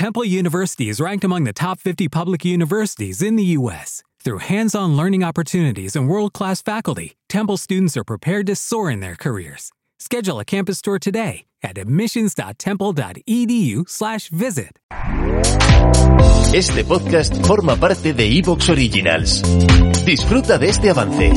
Temple University is ranked among the top 50 public universities in the U.S. Through hands on learning opportunities and world class faculty, Temple students are prepared to soar in their careers. Schedule a campus tour today at admissions.temple.edu/slash visit. Este podcast forma parte de Evox Originals. Disfruta de este avance.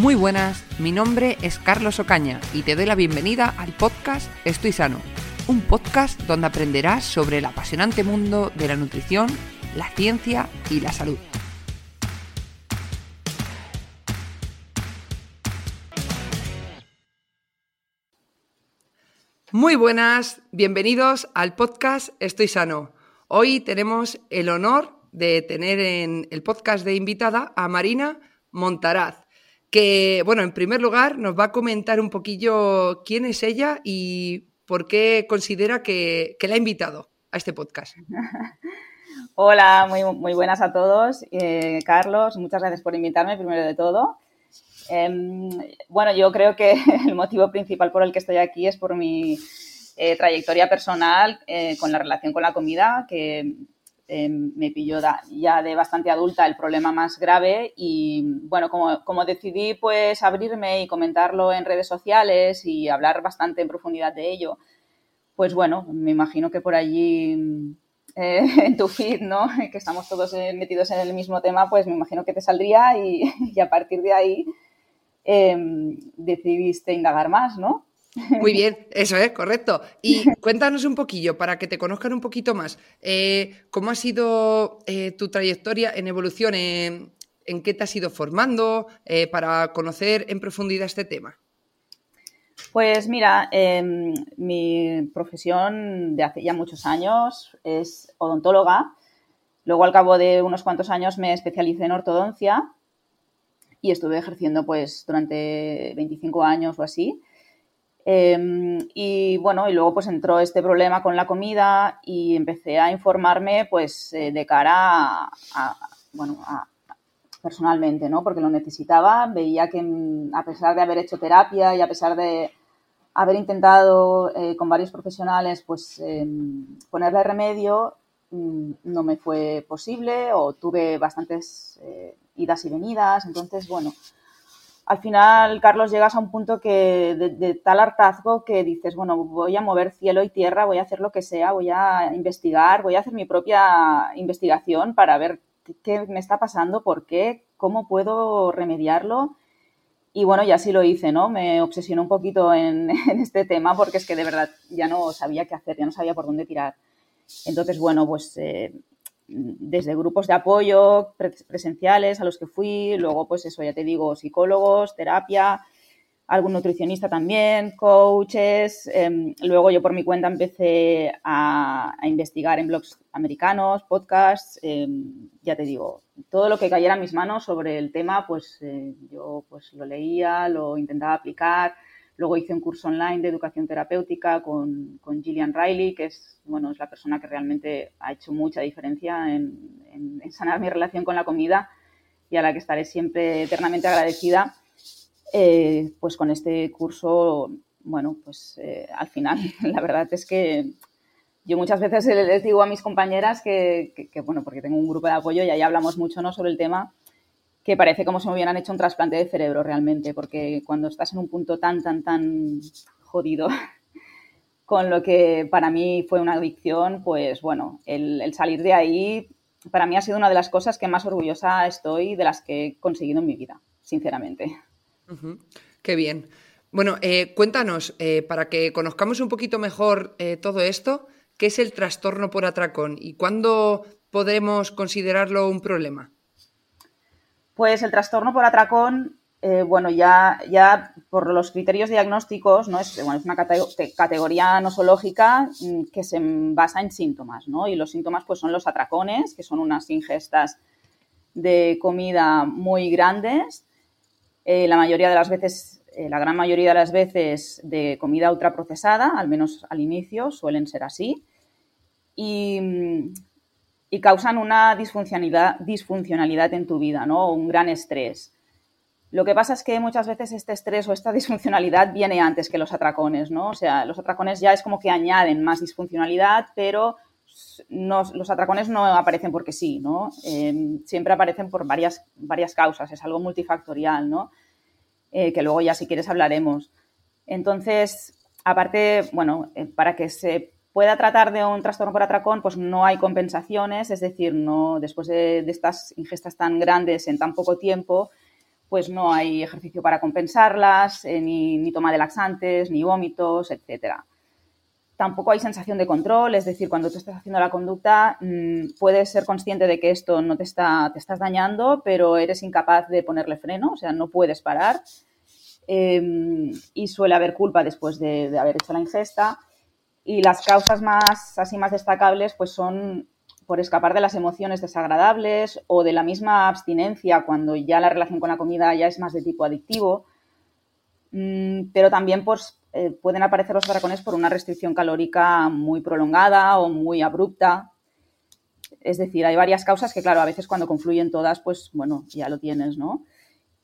Muy buenas, mi nombre es Carlos Ocaña y te doy la bienvenida al podcast Estoy Sano, un podcast donde aprenderás sobre el apasionante mundo de la nutrición, la ciencia y la salud. Muy buenas, bienvenidos al podcast Estoy Sano. Hoy tenemos el honor de tener en el podcast de invitada a Marina Montaraz que, bueno, en primer lugar nos va a comentar un poquillo quién es ella y por qué considera que, que la ha invitado a este podcast. Hola, muy, muy buenas a todos. Eh, Carlos, muchas gracias por invitarme, primero de todo. Em, bueno, yo creo que el motivo principal por el que estoy aquí es por mi eh, trayectoria personal eh, con la relación con la comida, que Em, me pilló ya de bastante adulta el problema más grave y bueno, como, como, decidí pues abrirme y comentarlo en redes sociales y hablar bastante en profundidad de ello, pues bueno, me imagino que por allí eh, en tu feed, ¿no? Que estamos todos eh, metidos en el mismo tema, pues me imagino que te saldría y, a partir de ahí em, decidiste indagar más, ¿no? Muy bien, eso es, correcto. Y cuéntanos un poquillo, para que te conozcan un poquito más, eh, ¿cómo ha sido eh, tu trayectoria en evolución? en qué te has ido formando eh, para conocer en profundidad este tema? Pues mira, em, mi profesión de hace ya muchos años es odontóloga. Luego, al cabo de unos cuantos años, me especialicé en ortodoncia y estuve ejerciendo pues durante 25 años o así. Em, y bueno, y luego pues entró este problema con la comida y empecé a informarme pues eh, de cara bueno, personalmente, ¿no? Porque lo necesitaba, veía que mm, a pesar de haber hecho terapia y a pesar de haber intentado eh, con varios profesionales pues em, ponerle remedio, mm, no me fue posible o tuve bastantes eh, idas y venidas, entonces bueno, al final, Carlos, llegas a un punto que de, tal hartazgo que dices, bueno, voy a mover cielo y tierra, voy a hacer lo que sea, voy a investigar, voy a hacer mi propia investigación para ver qué me está pasando, por qué, cómo puedo remediarlo. Y bueno, ya sí lo hice, ¿no? Me obsesioné un poquito en, este tema porque es que de verdad ya no sabía qué hacer, ya no sabía por dónde tirar. Entonces, bueno, pues eh, desde grupos de apoyo presenciales a los que fui, luego pues eso, ya te digo, psicólogos, terapia, algún nutricionista también, coaches. Em, luego yo por mi cuenta empecé a, investigar en blogs americanos, podcasts, em, ya te digo, todo lo que cayera en mis manos sobre el tema, pues eh, yo pues lo leía, lo intentaba aplicar. Luego hice un curso online de educación terapéutica con, con Gillian Riley, que es, bueno, es la persona que realmente ha hecho mucha diferencia en, sanar mi relación con la comida y a la que estaré siempre eternamente agradecida. Eh, pues con este curso, bueno, pues eh, al final la verdad es que yo muchas veces les digo a mis compañeras que, que, bueno, porque tengo un grupo de apoyo y ahí hablamos mucho ¿no? sobre el tema, que parece como si me hubieran hecho un trasplante de cerebro realmente, porque cuando estás en un punto tan, tan, tan jodido con lo que para mí fue una adicción, pues bueno, el, salir de ahí para mí ha sido una de las cosas que más orgullosa estoy de las que he conseguido en mi vida, sinceramente. Qué bien. Bueno, eh, cuéntanos, eh, para que conozcamos un poquito mejor eh, todo esto, ¿qué es el trastorno por atracón y cuándo podemos considerarlo un problema? Pues el trastorno por atracón, eh, bueno, ya, ya por los criterios diagnósticos, ¿no? Es, bueno, es una categoría nosológica mm, que se basa en síntomas, ¿no? Y los síntomas pues son los atracones, que son unas ingestas de comida muy grandes, eh, la mayoría de las veces, eh, la gran mayoría de las veces de comida ultraprocesada, al menos al inicio, suelen ser así. Y, y causan una disfuncionalidad, disfuncionalidad en tu vida, ¿no? Un gran estrés. Lo que pasa es que muchas veces este estrés o esta disfuncionalidad viene antes que los atracones, ¿no? O sea, los atracones ya es como que añaden más disfuncionalidad, pero los atracones no aparecen porque sí, ¿no? Em, siempre aparecen por varias, varias causas, es algo multifactorial, ¿no? Eh, que luego ya si quieres hablaremos. Entonces, aparte, bueno, eh, para que se pueda tratar de un trastorno por atracón, pues no hay compensaciones, es decir, no después de, estas ingestas tan grandes en tan poco tiempo, pues no hay ejercicio para compensarlas, eh, ni, toma de laxantes, ni vómitos, etc. Tampoco hay sensación de control, es decir, cuando tú estás haciendo la conducta mm, puedes ser consciente de que esto no te, está, te estás dañando, pero eres incapaz de ponerle freno, o sea, no puedes parar. Em, y suele haber culpa después de, de haber hecho la ingesta. Y las causas más, así más destacables, pues son por escapar de las emociones desagradables o de la misma abstinencia cuando ya la relación con la comida ya es más de tipo adictivo. Mm, pero también pues, eh, pueden aparecer los atracones por una restricción calórica muy prolongada o muy abrupta. Es decir, hay varias causas que, claro, a veces cuando confluyen todas, pues bueno, ya lo tienes, ¿no?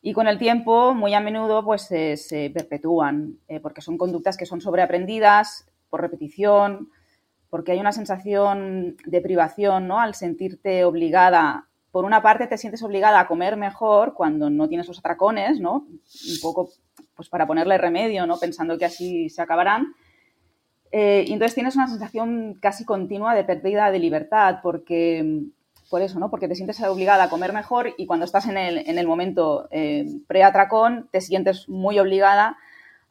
Y con el tiempo, muy a menudo, pues se perpetúan, eh, porque son conductas que son sobreaprendidas por repetición, porque hay una sensación de privación, ¿no? Al sentirte obligada, por una parte te sientes obligada a comer mejor cuando no tienes los atracones, ¿no? Un poco, pues para ponerle remedio, ¿no? Pensando que así se acabarán. Eh, y entonces tienes una sensación casi continua de pérdida de libertad, porque por eso, ¿no? Porque te sientes obligada a comer mejor y cuando estás en el, en el momento eh, pre-atracón te sientes muy obligada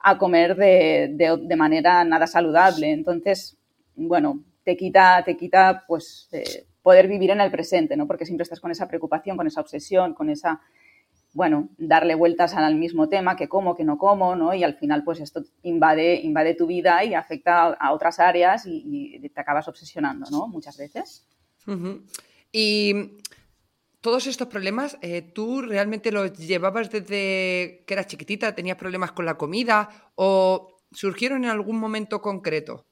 a comer de, de, manera nada saludable. Entonces, bueno, te quita, te quita pues eh, poder vivir en el presente, ¿no? Porque siempre estás con esa preocupación, con esa obsesión, con esa, bueno, darle vueltas al mismo tema, que como, que no como, ¿no? Y al final, pues esto invade, invade tu vida y afecta a, otras áreas y, te acabas obsesionando, ¿no? Muchas veces. Y todos estos problemas, eh, ¿tú realmente los llevabas desde que eras chiquitita? ¿Tenías problemas con la comida o surgieron en algún momento concreto?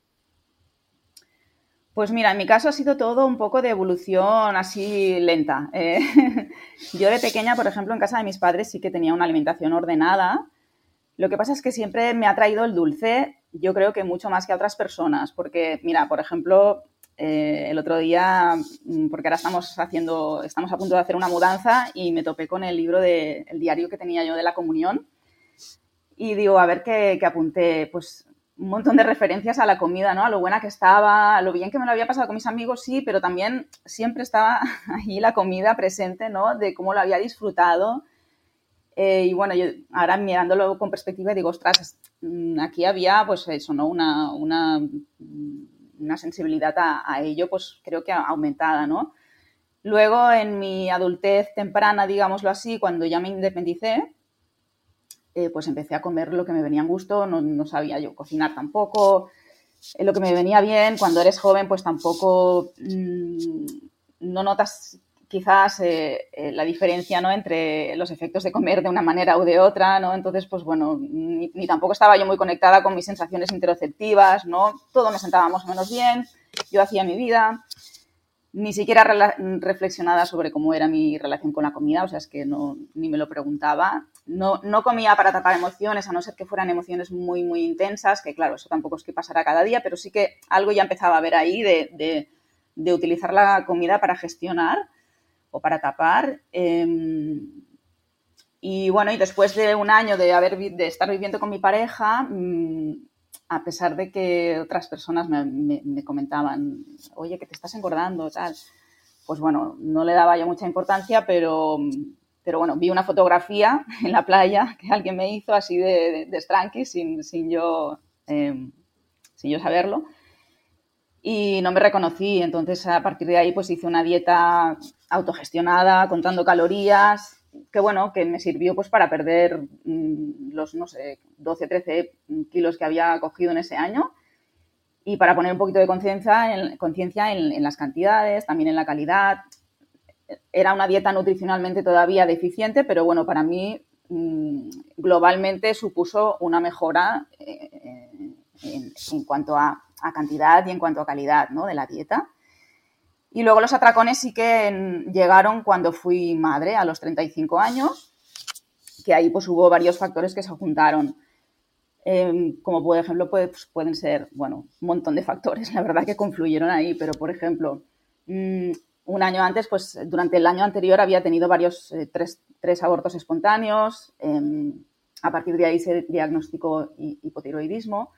Pues mira, en mi caso ha sido todo un poco de evolución así lenta. Eh, yo de pequeña, por ejemplo, en casa de mis padres sí que tenía una alimentación ordenada. Lo que pasa es que siempre me ha traído el dulce, yo creo que mucho más que a otras personas, porque mira, por ejemplo, eh, el otro día, mm, porque ahora estamos haciendo, estamos a punto de hacer una mudanza y me topé con el libro de, el diario que tenía yo de la comunión y digo, a ver qué, qué apunté, pues un montón de referencias a la comida, ¿no? A lo buena que estaba, a lo bien que me lo había pasado con mis amigos, sí, pero también siempre estaba ahí la comida presente, ¿no? De cómo lo había disfrutado. Eh, y bueno, yo ahora mirándolo con perspectiva digo, ostras, mm, aquí había pues eso, ¿no? Una, una, una sensibilidad a, a, ello, pues creo que aumentada, ¿no? Luego en mi adultez temprana, digámoslo así, cuando ya me independicé, eh, pues empecé a comer lo que me venía en gusto, no, sabía yo cocinar tampoco, eh, lo que me venía bien, cuando eres joven pues tampoco mm, no notas quizás eh, la diferencia ¿no? entre los efectos de comer de una manera u de otra, ¿no? Entonces, pues bueno, ni, ni, tampoco estaba yo muy conectada con mis sensaciones interoceptivas, ¿no? Todo me sentaba más o menos bien, yo hacía mi vida ni siquiera reflexionada sobre cómo era mi relación con la comida, o sea, es que no, ni me lo preguntaba. No, no comía para tapar emociones, a no ser que fueran emociones muy, muy intensas, que claro, eso tampoco es que pasara cada día, pero sí que algo ya empezaba a ver ahí de, de, de utilizar la comida para gestionar o para tapar. Eh, y bueno, y después de un año de, haber, de estar viviendo con mi pareja, mmm, a pesar de que otras personas me, me, me, comentaban, oye, que te estás engordando, tal, pues bueno, no le daba yo mucha importancia, pero, pero bueno, vi una fotografía en la playa que alguien me hizo así de, de, sin, sin, yo, eh, sin yo saberlo, y no me reconocí, entonces a partir de ahí pues hice una dieta autogestionada, contando calorías, que bueno, que me sirvió pues para perder mmm, los, no sé, 12, 13 kilos que había cogido en ese año y para poner un poquito de conciencia en, en, las cantidades, también en la calidad. Era una dieta nutricionalmente todavía deficiente, pero bueno, para mí mmm, globalmente supuso una mejora eh, en, en, cuanto a, a, cantidad y en cuanto a calidad ¿no? de la dieta. Y luego los atracones sí que llegaron cuando fui madre, a los 35 años, que ahí pues hubo varios factores que se juntaron. Em, como por ejemplo pues, pueden ser, bueno, un montón de factores, la verdad que confluyeron ahí, pero por ejemplo, mm, un año antes, pues durante el año anterior había tenido varios, eh, tres, tres, abortos espontáneos, em, a partir de ahí se diagnosticó hipotiroidismo.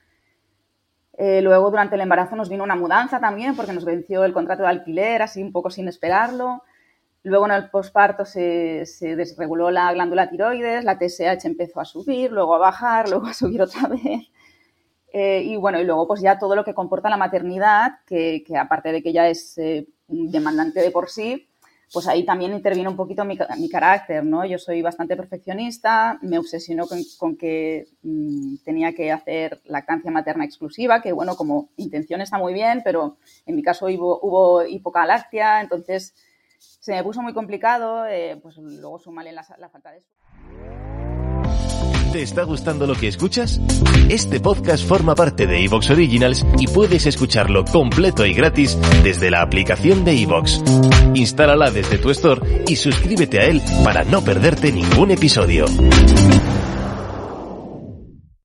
Eh, luego, durante el embarazo nos vino una mudanza también porque nos venció el contrato de alquiler, así un poco sin esperarlo. Luego en el posparto se, desreguló la glándula tiroides, la TSH empezó a subir, luego a bajar, luego a subir otra vez. Eh, y bueno, y luego pues ya todo lo que comporta la maternidad, que, aparte de que ya es eh, demandante de por sí, pues ahí también interviene un poquito mi, carácter, ¿no? Yo soy bastante perfeccionista, me obsesionó con, que mm, tenía que hacer lactancia materna exclusiva, que bueno, como intención está muy bien, pero en mi caso hubo, hubo hipocalactia, entonces se me puso muy complicado, eh, pues luego sumarle la, falta de. ¿Te está gustando lo que escuchas? Este podcast forma parte de Evox Originals y puedes escucharlo completo y gratis desde la aplicación de Evox. Instálala desde tu store y suscríbete a él para no perderte ningún episodio.